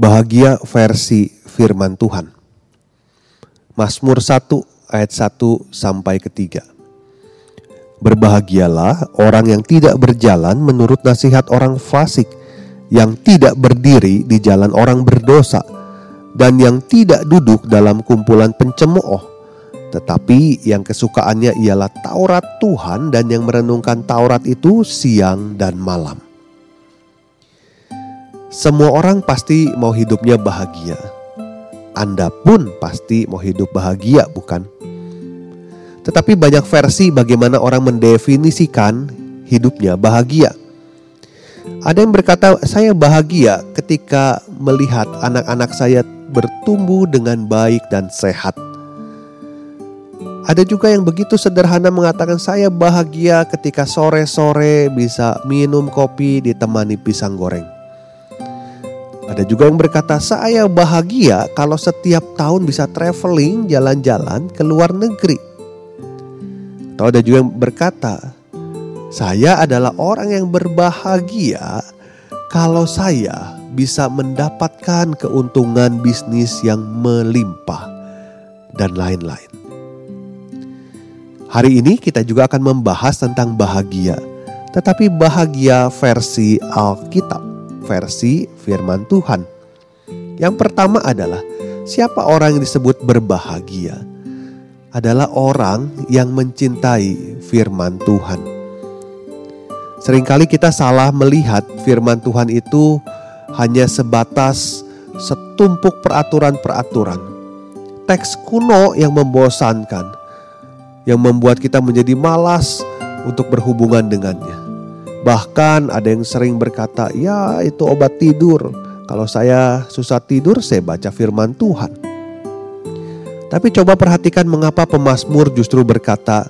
Bahagia versi firman Tuhan. Mazmur 1 ayat 1 sampai ketiga. Berbahagialah orang yang tidak berjalan menurut nasihat orang fasik, yang tidak berdiri di jalan orang berdosa, dan yang tidak duduk dalam kumpulan pencemooh, tetapi yang kesukaannya ialah Taurat Tuhan dan yang merenungkan Taurat itu siang dan malam. Semua orang pasti mau hidupnya bahagia. Anda pun pasti mau hidup bahagia, bukan? Tetapi banyak versi bagaimana orang mendefinisikan hidupnya bahagia. Ada yang berkata, "Saya bahagia ketika melihat anak-anak saya bertumbuh dengan baik dan sehat." Ada juga yang begitu sederhana mengatakan, "Saya bahagia ketika sore-sore bisa minum kopi ditemani pisang goreng." Ada juga yang berkata, "Saya bahagia kalau setiap tahun bisa traveling jalan-jalan ke luar negeri." Atau ada juga yang berkata, "Saya adalah orang yang berbahagia kalau saya bisa mendapatkan keuntungan bisnis yang melimpah dan lain-lain." Hari ini kita juga akan membahas tentang bahagia, tetapi bahagia versi Alkitab versi firman Tuhan. Yang pertama adalah siapa orang yang disebut berbahagia? Adalah orang yang mencintai firman Tuhan. Seringkali kita salah melihat firman Tuhan itu hanya sebatas setumpuk peraturan-peraturan. Teks kuno yang membosankan, yang membuat kita menjadi malas untuk berhubungan dengannya. Bahkan ada yang sering berkata, "Ya, itu obat tidur. Kalau saya susah tidur, saya baca firman Tuhan." Tapi coba perhatikan mengapa pemazmur justru berkata,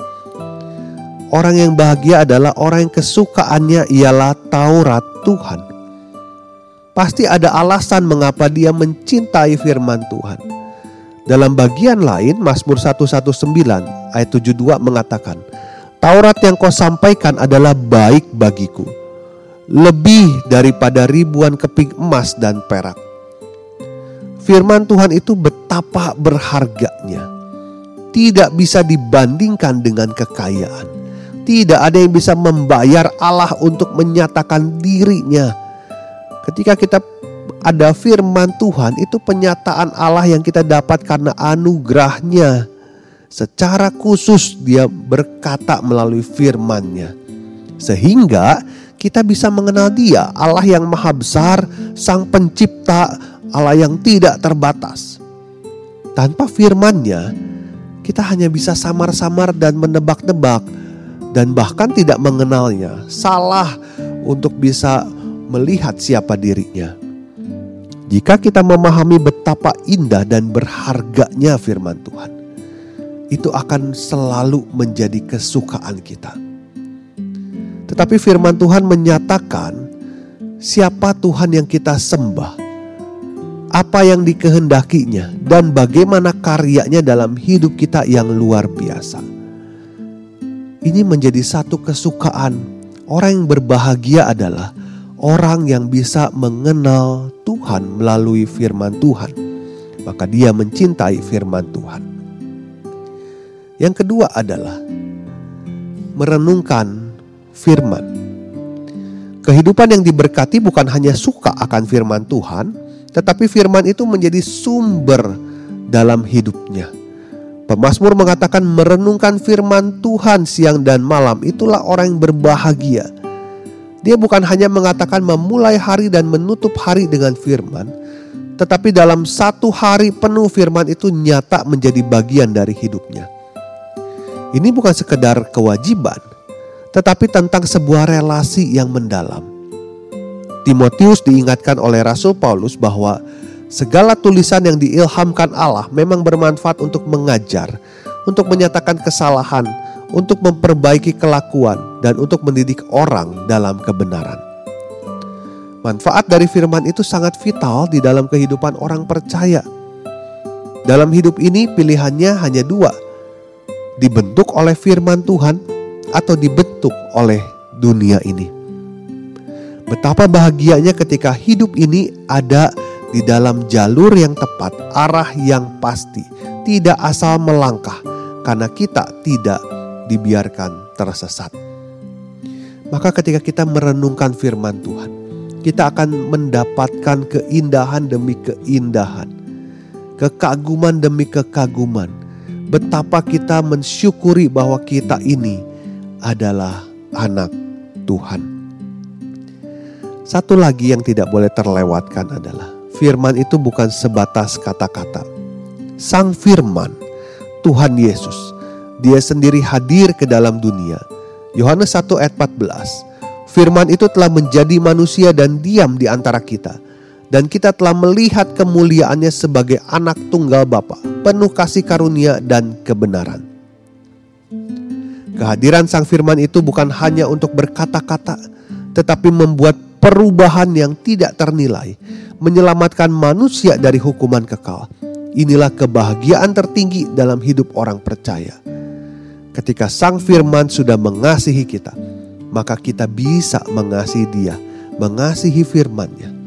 Orang yang bahagia adalah orang yang kesukaannya ialah Taurat Tuhan. Pasti ada alasan mengapa dia mencintai firman Tuhan. Dalam bagian lain Mazmur 119 ayat 72 mengatakan, Taurat yang kau sampaikan adalah baik bagiku, lebih daripada ribuan keping emas dan perak. Firman Tuhan itu betapa berharganya, tidak bisa dibandingkan dengan kekayaan. Tidak ada yang bisa membayar Allah untuk menyatakan dirinya. Ketika kita ada firman Tuhan, itu penyataan Allah yang kita dapat karena anugerahnya secara khusus dia berkata melalui firman-Nya. Sehingga kita bisa mengenal dia, Allah yang maha besar, sang pencipta, Allah yang tidak terbatas. Tanpa firman-Nya, kita hanya bisa samar-samar dan menebak-nebak dan bahkan tidak mengenalnya. Salah untuk bisa melihat siapa dirinya. Jika kita memahami betapa indah dan berharganya firman Tuhan, itu akan selalu menjadi kesukaan kita. Tetapi firman Tuhan menyatakan siapa Tuhan yang kita sembah, apa yang dikehendakinya, dan bagaimana karyanya dalam hidup kita yang luar biasa. Ini menjadi satu kesukaan. Orang yang berbahagia adalah orang yang bisa mengenal Tuhan melalui firman Tuhan. Maka dia mencintai firman Tuhan. Yang kedua adalah merenungkan firman. Kehidupan yang diberkati bukan hanya suka akan firman Tuhan, tetapi firman itu menjadi sumber dalam hidupnya. Pemazmur mengatakan merenungkan firman Tuhan siang dan malam itulah orang yang berbahagia. Dia bukan hanya mengatakan memulai hari dan menutup hari dengan firman, tetapi dalam satu hari penuh firman itu nyata menjadi bagian dari hidupnya. Ini bukan sekedar kewajiban, tetapi tentang sebuah relasi yang mendalam. Timotius diingatkan oleh Rasul Paulus bahwa segala tulisan yang diilhamkan Allah memang bermanfaat untuk mengajar, untuk menyatakan kesalahan, untuk memperbaiki kelakuan, dan untuk mendidik orang dalam kebenaran. Manfaat dari firman itu sangat vital di dalam kehidupan orang percaya. Dalam hidup ini pilihannya hanya dua. Dibentuk oleh firman Tuhan atau dibentuk oleh dunia ini. Betapa bahagianya ketika hidup ini ada di dalam jalur yang tepat, arah yang pasti, tidak asal melangkah karena kita tidak dibiarkan tersesat. Maka ketika kita merenungkan firman Tuhan, kita akan mendapatkan keindahan demi keindahan, kekaguman demi kekaguman. Betapa kita mensyukuri bahwa kita ini adalah anak Tuhan. Satu lagi yang tidak boleh terlewatkan adalah firman itu bukan sebatas kata-kata. Sang firman, Tuhan Yesus, dia sendiri hadir ke dalam dunia. Yohanes 1 ayat 14 Firman itu telah menjadi manusia dan diam di antara kita. Dan kita telah melihat kemuliaannya sebagai anak tunggal Bapa, penuh kasih karunia dan kebenaran. Kehadiran Sang Firman itu bukan hanya untuk berkata-kata, tetapi membuat perubahan yang tidak ternilai, menyelamatkan manusia dari hukuman kekal. Inilah kebahagiaan tertinggi dalam hidup orang percaya. Ketika Sang Firman sudah mengasihi kita, maka kita bisa mengasihi Dia, mengasihi firman-Nya.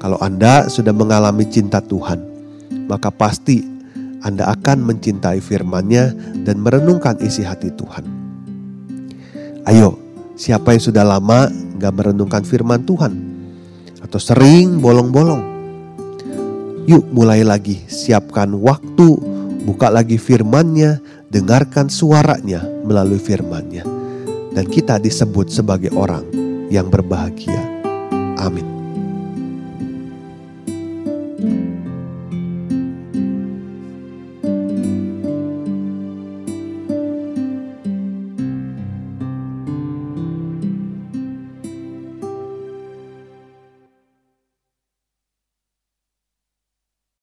Kalau Anda sudah mengalami cinta Tuhan, maka pasti Anda akan mencintai firman-Nya dan merenungkan isi hati Tuhan. Ayo, siapa yang sudah lama nggak merenungkan firman Tuhan? Atau sering bolong-bolong? Yuk mulai lagi, siapkan waktu, buka lagi firman-Nya, dengarkan suaranya melalui firman-Nya dan kita disebut sebagai orang yang berbahagia. Amin.